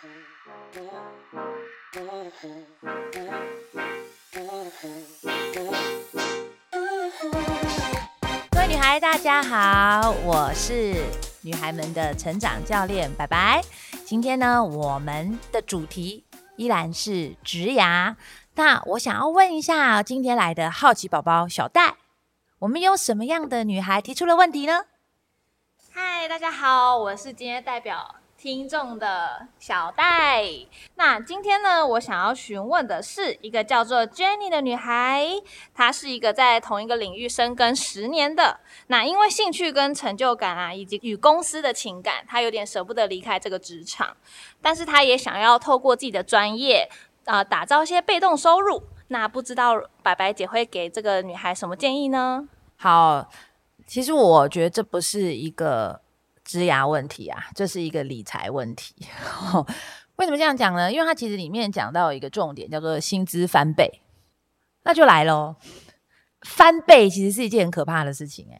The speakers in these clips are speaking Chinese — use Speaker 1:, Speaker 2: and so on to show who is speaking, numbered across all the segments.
Speaker 1: 各位女孩，大家好，我是女孩们的成长教练白白。今天呢，我们的主题依然是职涯。那我想要问一下，今天来的好奇宝宝小戴，我们有什么样的女孩提出了问题呢？
Speaker 2: 嗨，大家好，我是今天代表听众的小戴。那今天呢，我想要询问的是一个叫做 Jenny 的女孩，她是一个在同一个领域深耕十年的。那因为兴趣跟成就感啊，以及与公司的情感，她有点舍不得离开这个职场，但是她也想要透过自己的专业。啊、打造一些被动收入。那不知道白白姐会给这个女孩什么建议呢？
Speaker 1: 好，其实我觉得这不是一个职涯问题啊，这是一个理财问题。为什么这样讲呢？因为它其实里面讲到一个重点，叫做薪资翻倍。那就来喽，翻倍其实是一件很可怕的事情诶。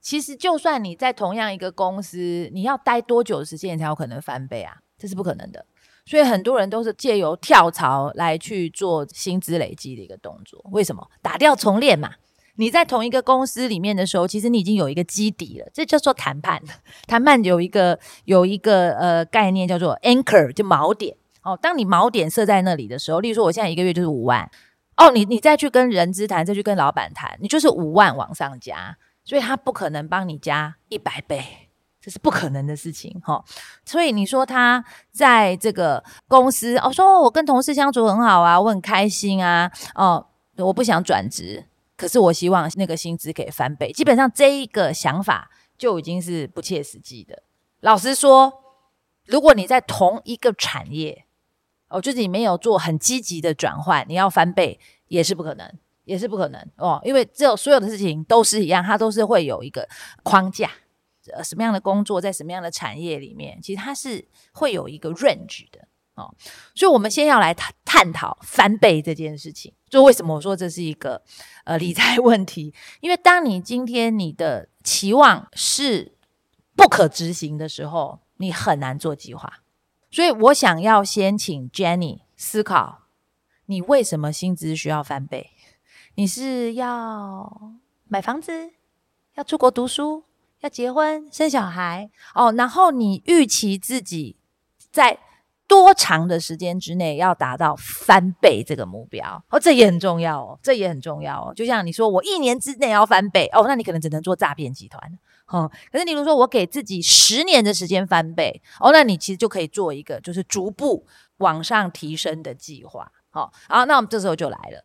Speaker 1: 其实就算你在同样一个公司，你要待多久的时间才有可能翻倍啊？这是不可能的。所以很多人都是借由跳槽来去做薪资累积的一个动作。为什么？打掉重练嘛。你在同一个公司里面的时候，其实你已经有一个基底了，这叫做谈判。谈判有一个有一个呃概念叫做 anchor，就锚点。哦，当你锚点设在那里的时候，例如说我现在一个月就是五万，哦，你你再去跟人资谈，再去跟老板谈，你就是五万往上加，所以他不可能帮你加一百倍。这是不可能的事情，哈。所以你说他在这个公司，哦，说我跟同事相处很好啊，我很开心啊，哦，我不想转职，可是我希望那个薪资可以翻倍。基本上这一个想法就已经是不切实际的。老实说，如果你在同一个产业，哦，就是你没有做很积极的转换，你要翻倍也是不可能，也是不可能哦，因为这有所有的事情都是一样，它都是会有一个框架。呃，什么样的工作在什么样的产业里面，其实它是会有一个 range 的哦。所以，我们先要来探探讨翻倍这件事情。就为什么我说这是一个呃理财问题？因为当你今天你的期望是不可执行的时候，你很难做计划。所以我想要先请 Jenny 思考，你为什么薪资需要翻倍？你是要买房子，要出国读书？要结婚生小孩哦，然后你预期自己在多长的时间之内要达到翻倍这个目标哦，这也很重要哦，这也很重要哦。就像你说，我一年之内要翻倍哦，那你可能只能做诈骗集团哦。可是你如说我给自己十年的时间翻倍哦，那你其实就可以做一个就是逐步往上提升的计划。好，好，那我们这时候就来了，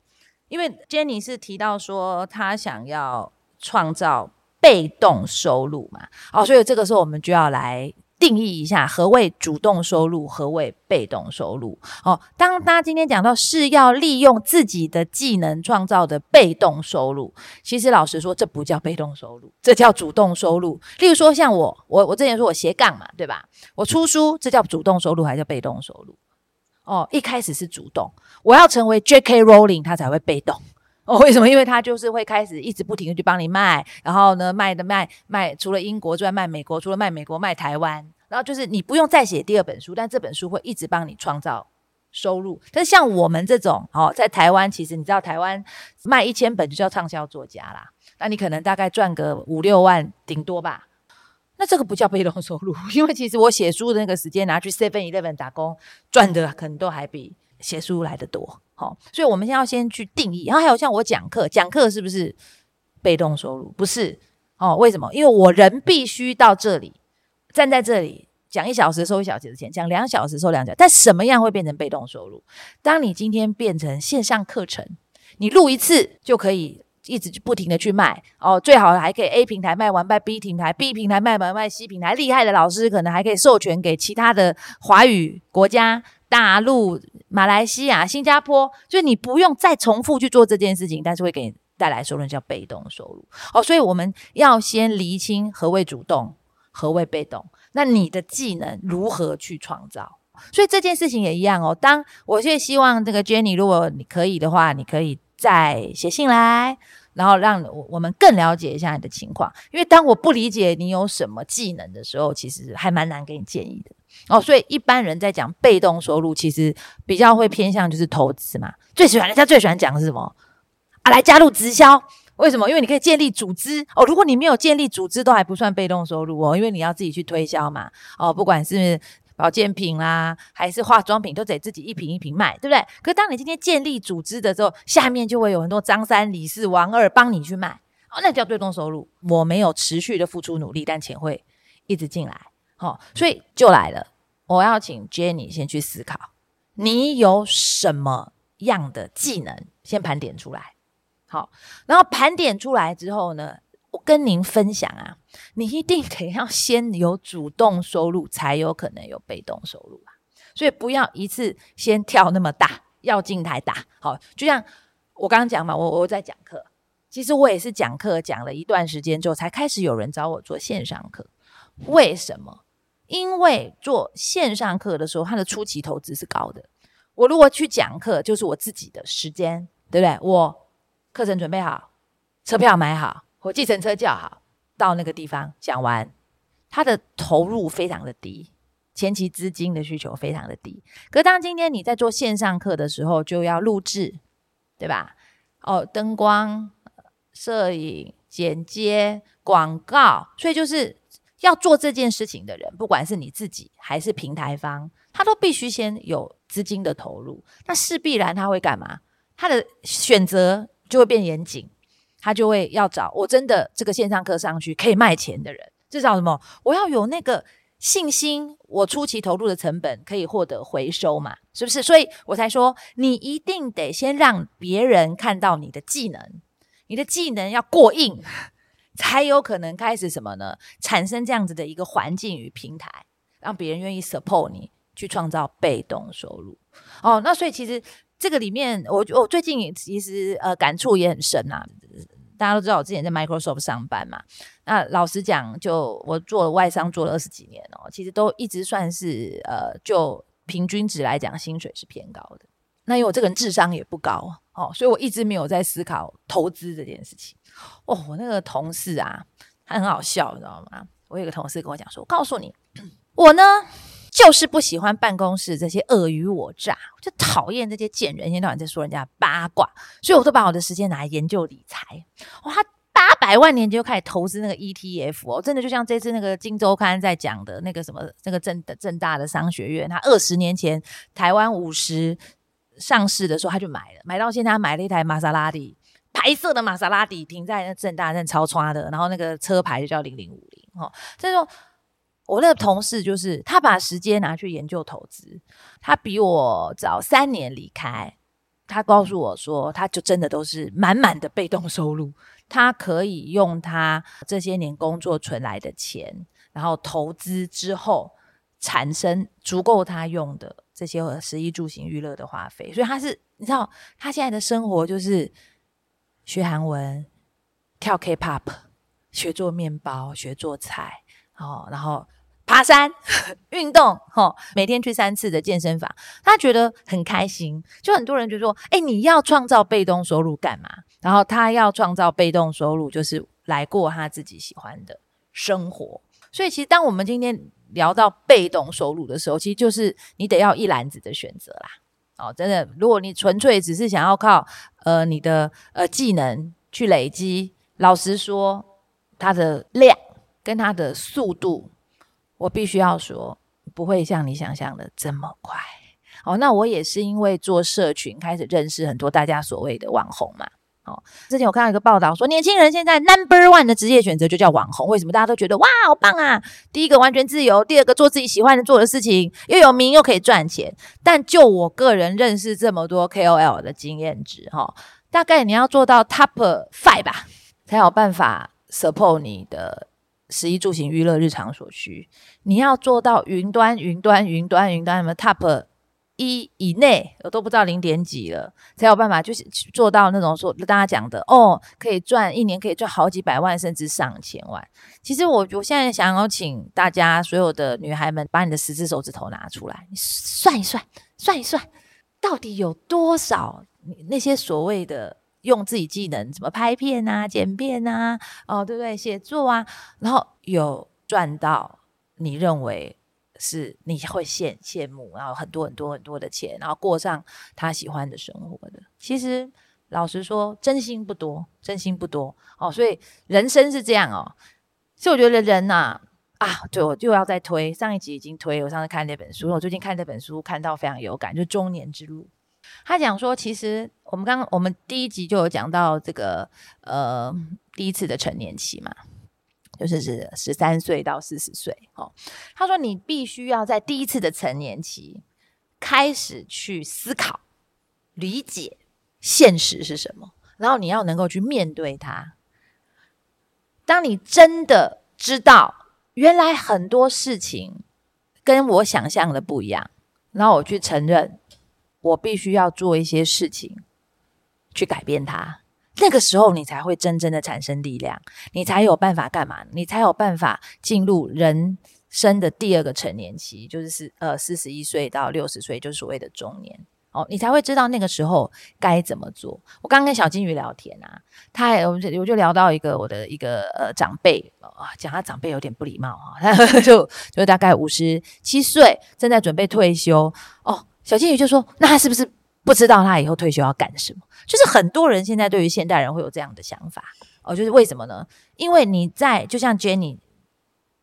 Speaker 1: 因为 Jenny 是提到说她想要创造。被动收入嘛，哦，所以这个时候我们就要来定义一下何谓主动收入，何谓被动收入。哦，当大家今天讲到是要利用自己的技能创造的被动收入，其实老实说，这不叫被动收入，这叫主动收入。例如说，像我，我我之前说我斜杠嘛，对吧？我出书，这叫主动收入还叫被动收入？哦，一开始是主动，我要成为 J.K. Rowling，他才会被动。哦，为什么？因为他就是会开始一直不停的去帮你卖，然后呢，卖的卖卖，除了英国之外卖美国，除了卖美国卖台湾，然后就是你不用再写第二本书，但这本书会一直帮你创造收入。但是像我们这种哦，在台湾，其实你知道台湾卖一千本就叫畅销作家啦，那你可能大概赚个五六万顶多吧。那这个不叫被动收入，因为其实我写书的那个时间拿去 Seven Eleven 打工赚的可能都还比写书来的多。好，所以我们先要先去定义，然后还有像我讲课，讲课是不是被动收入？不是哦，为什么？因为我人必须到这里，站在这里讲一小时收一小时的钱，讲两小时收两小时。但什么样会变成被动收入？当你今天变成线上课程，你录一次就可以一直不停的去卖哦，最好还可以 A 平台卖完卖 B 平台，B 平台卖完卖 C 平台，厉害的老师可能还可以授权给其他的华语国家。大陆、马来西亚、新加坡，就是你不用再重复去做这件事情，但是会给你带来收入，叫被动收入。哦，所以我们要先厘清何谓主动，何谓被动。那你的技能如何去创造？所以这件事情也一样哦。当我现在希望这个 Jenny，如果你可以的话，你可以再写信来，然后让我我们更了解一下你的情况。因为当我不理解你有什么技能的时候，其实还蛮难给你建议的。哦，所以一般人在讲被动收入，其实比较会偏向就是投资嘛。最喜欢人家最喜欢讲的是什么啊？来加入直销，为什么？因为你可以建立组织哦。如果你没有建立组织，都还不算被动收入哦，因为你要自己去推销嘛。哦，不管是保健品啦，还是化妆品，都得自己一瓶一瓶卖，对不对？可是当你今天建立组织的时候，下面就会有很多张三李四王二帮你去卖哦，那叫被动收入。我没有持续的付出努力，但钱会一直进来，哦，所以就来了。我要请 Jenny 先去思考，你有什么样的技能，先盘点出来。好，然后盘点出来之后呢，我跟您分享啊，你一定得要先有主动收入，才有可能有被动收入啊。所以不要一次先跳那么大，要进太大。好，就像我刚刚讲嘛，我我在讲课，其实我也是讲课讲了一段时间之后，才开始有人找我做线上课。为什么？因为做线上课的时候，它的初期投资是高的。我如果去讲课，就是我自己的时间，对不对？我课程准备好，车票买好，我计程车叫好，到那个地方讲完，它的投入非常的低，前期资金的需求非常的低。可当今天你在做线上课的时候，就要录制，对吧？哦，灯光、摄影、剪接、广告，所以就是。要做这件事情的人，不管是你自己还是平台方，他都必须先有资金的投入。那势必然他会干嘛？他的选择就会变严谨，他就会要找我真的这个线上课上去可以卖钱的人。至少什么？我要有那个信心，我初期投入的成本可以获得回收嘛？是不是？所以我才说，你一定得先让别人看到你的技能，你的技能要过硬。才有可能开始什么呢？产生这样子的一个环境与平台，让别人愿意 support 你去创造被动收入。哦，那所以其实这个里面，我我最近其实呃感触也很深、啊。大家都知道我之前在 Microsoft 上班嘛，那老实讲，就我做外商做了二十几年哦，其实都一直算是呃就平均值来讲，薪水是偏高的。那因为我这个人智商也不高哦，所以我一直没有在思考投资这件事情。哦，我那个同事啊，他很好笑，你知道吗？我有个同事跟我讲说：“我告诉你，我呢就是不喜欢办公室这些尔虞我诈，我就讨厌这些贱人，一天到晚在说人家八卦，所以我都把我的时间拿来研究理财。哇、他八百万年就开始投资那个 ETF 哦，真的就像这次那个《金周刊》在讲的那个什么那个政的政大的商学院，他二十年前台湾五十。上市的时候他就买了，买到现在他买了一台玛莎拉蒂，白色的玛莎拉蒂停在那政大那超刷的，然后那个车牌就叫零零五零哦。所以说，我那个同事就是他把时间拿去研究投资，他比我早三年离开，他告诉我说，他就真的都是满满的被动收入，他可以用他这些年工作存来的钱，然后投资之后产生足够他用的。这些食衣住行娱乐的花费，所以他是你知道，他现在的生活就是学韩文、跳 K-pop、学做面包、学做菜，哦，然后爬山、运动，哦，每天去三次的健身房，他觉得很开心。就很多人就说：“哎，你要创造被动收入干嘛？”然后他要创造被动收入，就是来过他自己喜欢的生活。所以，其实当我们今天聊到被动收入的时候，其实就是你得要一篮子的选择啦。哦，真的，如果你纯粹只是想要靠呃你的呃技能去累积，老实说，它的量跟它的速度，我必须要说不会像你想象的这么快。哦，那我也是因为做社群开始认识很多大家所谓的网红嘛。哦，之前我看到一个报道说，年轻人现在 number one 的职业选择就叫网红。为什么大家都觉得哇，好棒啊？第一个完全自由，第二个做自己喜欢的做的事情，又有名又可以赚钱。但就我个人认识这么多 KOL 的经验值，哈、大概你要做到 top five 吧，才有办法 support 你的食衣住行娱乐日常所需。你要做到云端、云端、云端、云端什么 top。一以内，我都不知道零点几了，才有办法就是做到那种说大家讲的哦，可以赚一年可以赚好几百万，甚至上千万。其实我我现在想要请大家所有的女孩们，把你的十只手指头拿出来，你算一算，算一算，到底有多少那些所谓的用自己技能，怎么拍片啊、剪片啊，哦，对不对？写作啊，然后有赚到你认为是你会羡羡慕，然后很多很多很多的钱，然后过上他喜欢的生活的。其实老实说，真心不多，真心不多哦。所以人生是这样哦。所以我觉得人呐，啊，啊，对，我就要再推。上一集已经推，我上次看那本书，我最近看这本书看到非常有感，就《中年之路》。他讲说，其实我们刚刚我们第一集就有讲到这个呃第一次的成年期嘛。就是是十三岁到四十岁，哦，他说你必须要在第一次的成年期开始去思考、理解现实是什么，然后你要能够去面对它。当你真的知道原来很多事情跟我想象的不一样，然后我去承认，我必须要做一些事情去改变它。那个时候，你才会真正的产生力量，你才有办法干嘛？你才有办法进入人生的第二个成年期，就是四呃四十一岁到六十岁，就是所谓的中年哦，你才会知道那个时候该怎么做。我刚跟小金鱼聊天啊，他也我就我就聊到一个我的一个呃长辈啊，讲他长辈有点不礼貌哈，他 就就大概五十七岁，正在准备退休哦。小金鱼就说：“那他是不是？”不知道他以后退休要干什么，就是很多人现在对于现代人会有这样的想法哦，就是为什么呢？因为你在就像 Jenny，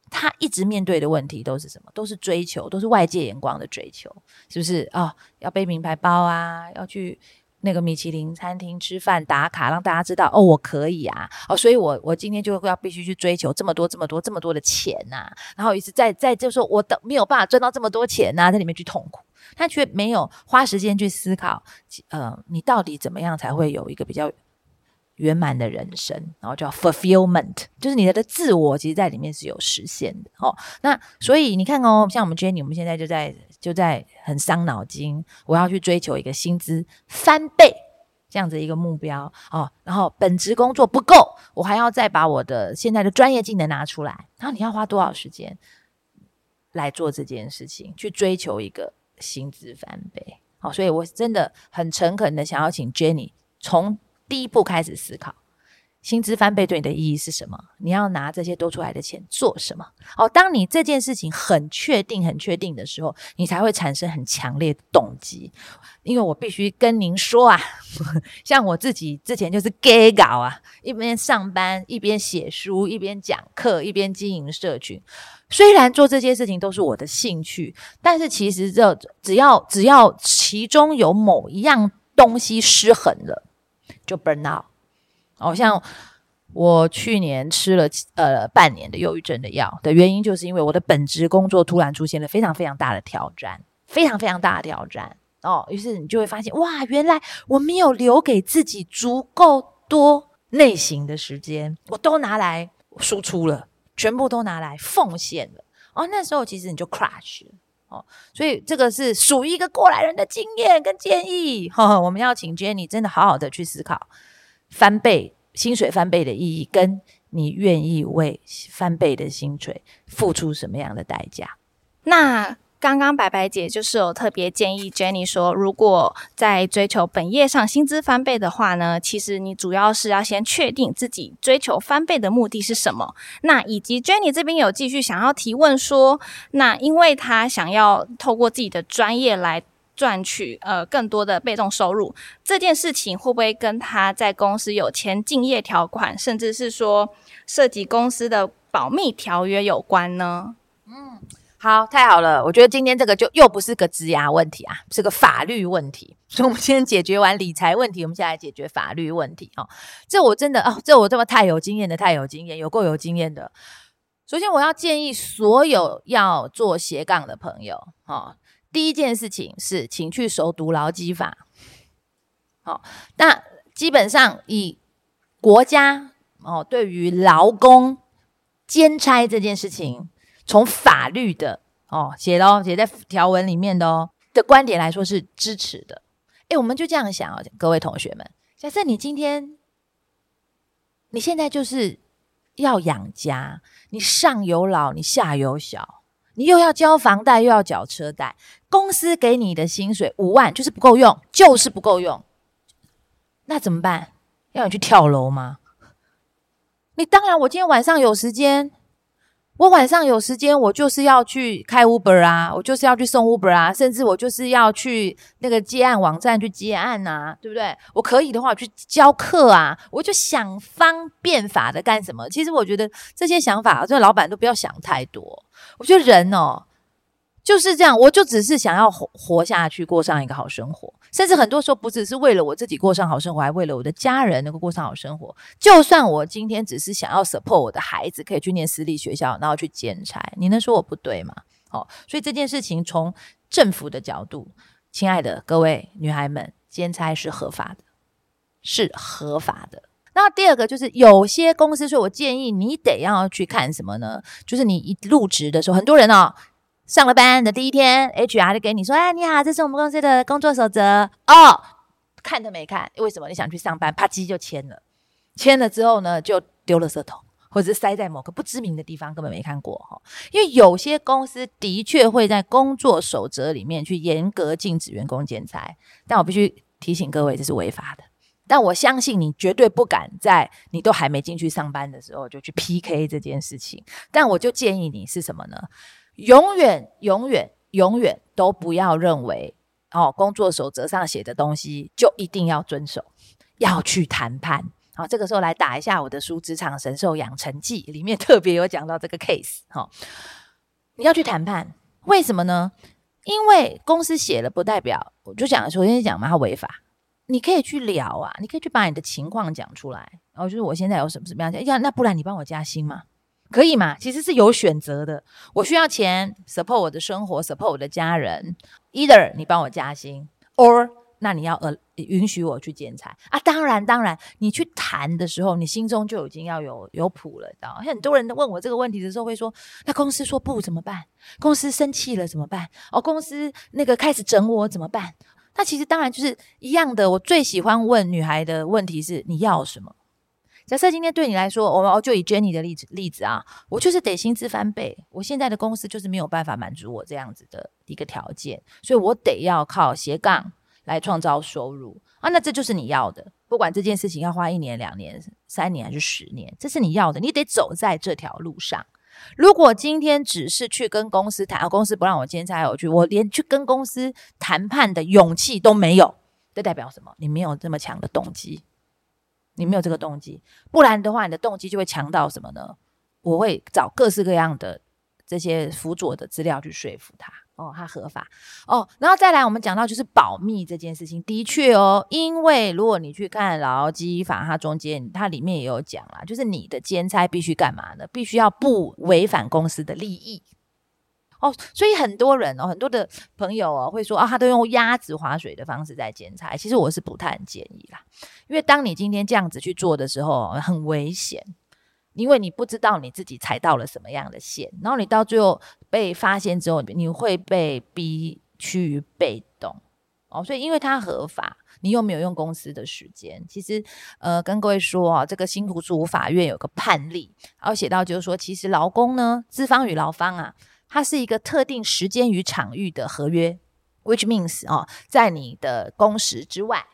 Speaker 1: 他一直面对的问题都是什么？都是追求，都是外界眼光的追求，是不是？哦，要背名牌包啊，要去那个米其林餐厅吃饭打卡，让大家知道哦，我可以啊，哦，所以我我今天就要必须去追求这么多这么多这么多的钱呐、然后一直在在就说我的没有办法赚到这么多钱呐、在里面去痛苦。他却没有花时间去思考，呃，你到底怎么样才会有一个比较圆满的人生？然后叫 fulfillment，就是你的自我，其实在里面是有实现的哦。那所以你看哦，像我们 Jenny，我们现在就在就在很伤脑筋，我要去追求一个薪资翻倍这样子一个目标哦。然后本职工作不够，我还要再把我的现在的专业技能拿出来。然后你要花多少时间来做这件事情，去追求一个？薪资翻倍，好，所以我真的很诚恳的想要请 Jenny 从第一步开始思考，薪资翻倍对你的意义是什么？你要拿这些多出来的钱做什么？哦，当你这件事情很确定、很确定的时候，你才会产生很强烈的动机。因为我必须跟您说啊，像我自己之前就是 gay 搞啊，一边上班，一边写书，一边讲课，一边经营社群。虽然做这些事情都是我的兴趣，但是其实这只要只要其中有某一样东西失衡了，就 burn out。好像我去年吃了呃半年的忧郁症的药的原因，就是因为我的本职工作突然出现了非常非常大的挑战，非常非常大的挑战哦。于是你就会发现，哇，原来我没有留给自己足够多内省的时间，我都拿来输出了。全部都拿来奉献了哦，那时候其实你就 crash 了哦，所以这个是属于一个过来人的经验跟建议哈、哦。我们要请 Jenny 真的好好的去思考翻倍薪水翻倍的意义，跟你愿意为翻倍的薪水付出什么样的代价？
Speaker 2: 那。刚刚白白姐就是有特别建议 Jenny 说，如果在追求本业上薪资翻倍的话呢，其实你主要是要先确定自己追求翻倍的目的是什么。那以及 Jenny 这边有继续想要提问说，那因为她想要透过自己的专业来赚取呃更多的被动收入，这件事情会不会跟他在公司有签竞业条款，甚至是说涉及公司的保密条约有关呢？
Speaker 1: 嗯。好，太好了！我觉得今天这个就又不是个职涯问题啊，是个法律问题。所以，我们先解决完理财问题，我们现在来解决法律问题。哦，这我真的哦，这我这么太有经验的，太有经验，有够有经验的。首先，我要建议所有要做斜杠的朋友，哦，第一件事情是，请去熟读劳基法。好，那基本上以国家哦，对于劳工兼差这件事情。从法律的哦写的哦写在条文里面的哦的观点来说是支持的。诶，我们就这样想哦，各位同学们，假设你今天你现在就是要养家，你上有老，你下有小，你又要交房贷，又要缴车贷，公司给你的薪水五万就是不够用，就是不够用，那怎么办？要你去跳楼吗？你当然，我今天晚上有时间。我晚上有时间，我就是要去开 Uber 啊，我就是要去送 Uber 啊，甚至我就是要去那个接案网站去接案啊，对不对？我可以的话，我去教课啊，我就想方便法的干什么？其实我觉得这些想法，这个老板都不要想太多。我觉得人哦。就是这样，我就只是想要活活下去，过上一个好生活。甚至很多时候不只是为了我自己过上好生活，还为了我的家人能够过上好生活。就算我今天只是想要 support 我的孩子可以去念私立学校，然后去兼差，你能说我不对吗？哦，所以这件事情从政府的角度，亲爱的各位女孩们，兼差是合法的，是合法的。那第二个就是有些公司，所以我建议你得要去看什么呢？就是你一入职的时候，很多人哦。上了班的第一天，HR 就给你说：“哎，你好，这是我们公司的工作守则哦。”看都没看，为什么你想去上班？啪叽就签了，签了之后呢，就丢了垃圾桶，或者是塞在某个不知名的地方，根本没看过哈。因为有些公司的确会在工作守则里面去严格禁止员工剪裁，但我必须提醒各位，这是违法的。但我相信你绝对不敢在你都还没进去上班的时候就去 PK 这件事情。但我就建议你是什么呢？永远、永远、永远都不要认为哦，工作守则上写的东西就一定要遵守，要去谈判。好、这个时候来打一下我的书《职场神兽养成记》，里面特别有讲到这个 case。哈、你要去谈判，为什么呢？因为公司写了，不代表我就讲，首先讲嘛，它违法。你可以去聊啊，你可以去把你的情况讲出来。然后就是我现在有什么什么样讲，要那不然你帮我加薪嘛？可以嘛？其实是有选择的。我需要钱 support 我的生活，support 我的家人。Either 你帮我加薪，or 那你要呃允许我去剪裁啊。当然，当然，你去谈的时候，你心中就已经要有有谱了，知道？很多人问我这个问题的时候，会说：那公司说不怎么办？公司生气了怎么办？哦，公司那个开始整我怎么办？那其实当然就是一样的。我最喜欢问女孩的问题是：你要什么？假设今天对你来说，我们就以 Jenny 的例子例子啊，我就是得薪资翻倍。我现在的公司就是没有办法满足我这样子的一个条件，所以我得要靠斜杠来创造收入啊。那这就是你要的，不管这件事情要花一年、两年、三年还是十年，这是你要的，你得走在这条路上。如果今天只是去跟公司谈，啊公司不让我兼差，我去，我连去跟公司谈判的勇气都没有，这代表什么？你没有这么强的动机。你没有这个动机，不然的话，你的动机就会强到什么呢？我会找各式各样的这些辅佐的资料去说服他。哦，他合法哦。然后再来，我们讲到就是保密这件事情，的确哦，因为如果你去看劳基法，它中间它里面也有讲啦，就是你的兼差必须干嘛呢？必须要不违反公司的利益。哦，所以很多人哦，很多的朋友哦，会说啊，他都用鸭子划水的方式在监差。其实我是不太建议啦，因为当你今天这样子去做的时候，很危险，因为你不知道你自己踩到了什么样的线，然后你到最后被发现之后，你会被逼趋于被动。哦，所以因为它合法，你又没有用公司的时间，其实呃，跟各位说啊，这个新竹市法院有个判例，然后写到就是说，其实劳工呢，资方与劳方啊。它是一个特定时间与场域的合约，which means 哦，在你的工时之外，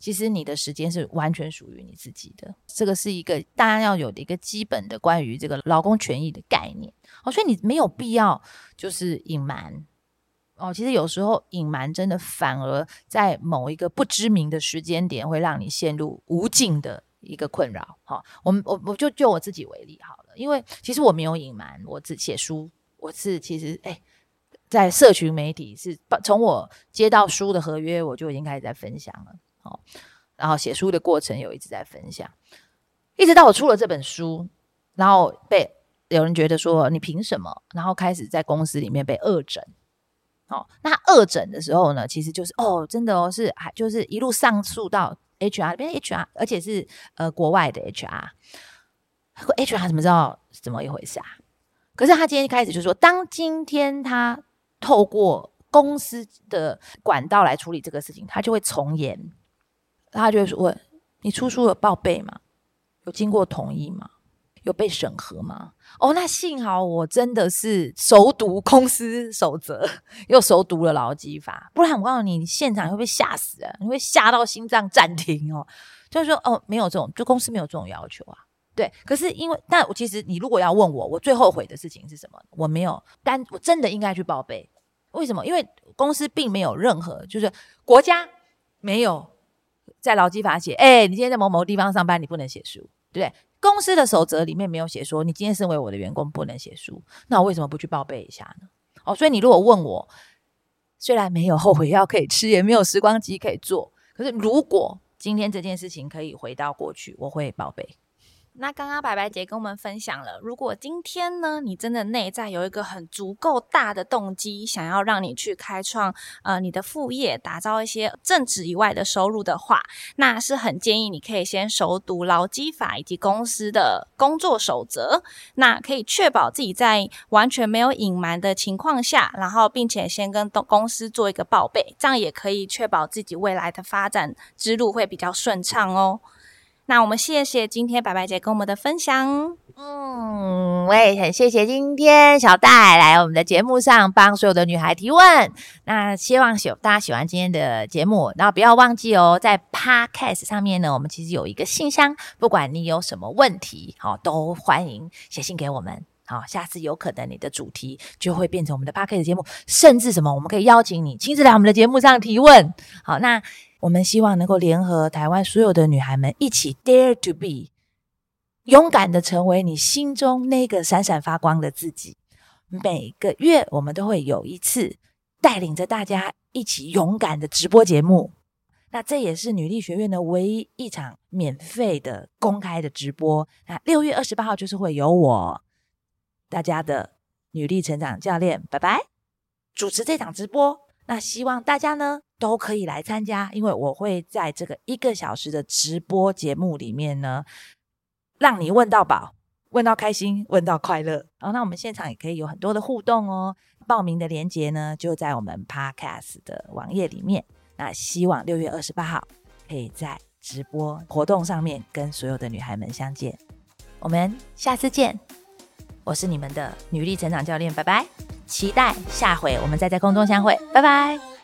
Speaker 1: 其实你的时间是完全属于你自己的。这个是一个大家要有的一个基本的关于这个劳工权益的概念哦，所以你没有必要就是隐瞒哦。其实有时候隐瞒真的反而在某一个不知名的时间点会让你陷入无尽的一个困扰。好，我们我我就就我自己为例好了，因为其实我没有隐瞒，我只写书。我是其实哎，在社群媒体是从我接到书的合约，我就已经开始在分享了。哦，然后写书的过程有一直在分享，一直到我出了这本书，然后被有人觉得说你凭什么？然后开始在公司里面被恶整。哦，那恶整的时候呢，其实就是哦，真的哦，是还就是一路上诉到 HR 变 HR，而且是呃国外的 HR，HR 怎么知道怎么一回事啊？可是他今天一开始就说，当今天他透过公司的管道来处理这个事情，他就会从严，他就会：问你出书有报备吗？有经过同意吗？有被审核吗？哦，那幸好我真的是熟读公司守则，又熟读了劳基法，不然我告诉你，你现场会被吓死啊！你会吓到心脏暂停哦。就是说，哦，没有这种，就公司没有这种要求啊。对，可是因为，但我其实你如果要问我，我最后悔的事情是什么？我没有，但我真的应该去报备。为什么？因为公司并没有任何，就是国家没有在劳基法写，哎，你今天在某某地方上班，你不能写书，对不对？公司的守则里面没有写说，你今天身为我的员工不能写书，那我为什么不去报备一下呢？哦，所以你如果问我，虽然没有后悔药可以吃，也没有时光机可以做，可是如果今天这件事情可以回到过去，我会报备。
Speaker 2: 那刚刚白白姐跟我们分享了，如果今天呢，你真的内在有一个很足够大的动机，想要让你去开创呃你的副业，打造一些正职以外的收入的话，那是很建议你可以先熟读劳基法以及公司的工作守则，那可以确保自己在完全没有隐瞒的情况下，然后并且先跟公司做一个报备，这样也可以确保自己未来的发展之路会比较顺畅哦。那我们谢谢今天白白姐跟我们的分享。
Speaker 1: 嗯，我也很谢谢今天小戴来我们的节目上帮所有的女孩提问。那希望喜大家喜欢今天的节目，然后不要忘记哦，在 Podcast 上面呢，我们其实有一个信箱，不管你有什么问题，好，都欢迎写信给我们。好，下次有可能你的主题就会变成我们的 Podcast 节目，甚至什么，我们可以邀请你亲自来我们的节目上提问。好，那。我们希望能够联合台湾所有的女孩们一起 Dare to be，勇敢的成为你心中那个闪闪发光的自己。每个月我们都会有一次带领着大家一起勇敢的直播节目。那这也是女力学院的唯一一场免费的公开的直播。那六月二十八号就是会有我大家的女力成长教练拜拜主持这场直播。那希望大家呢都可以来参加，因为我会在这个一个小时的直播节目里面呢，让你问到饱，问到开心，问到快乐。然后，那我们现场也可以有很多的互动哦。报名的链接呢就在我们 Podcast 的网页里面。那希望六月二十八号可以在直播活动上面跟所有的女孩们相见。我们下次见，我是你们的女力成长教练，拜拜。期待下回我们再在空中相会，拜拜。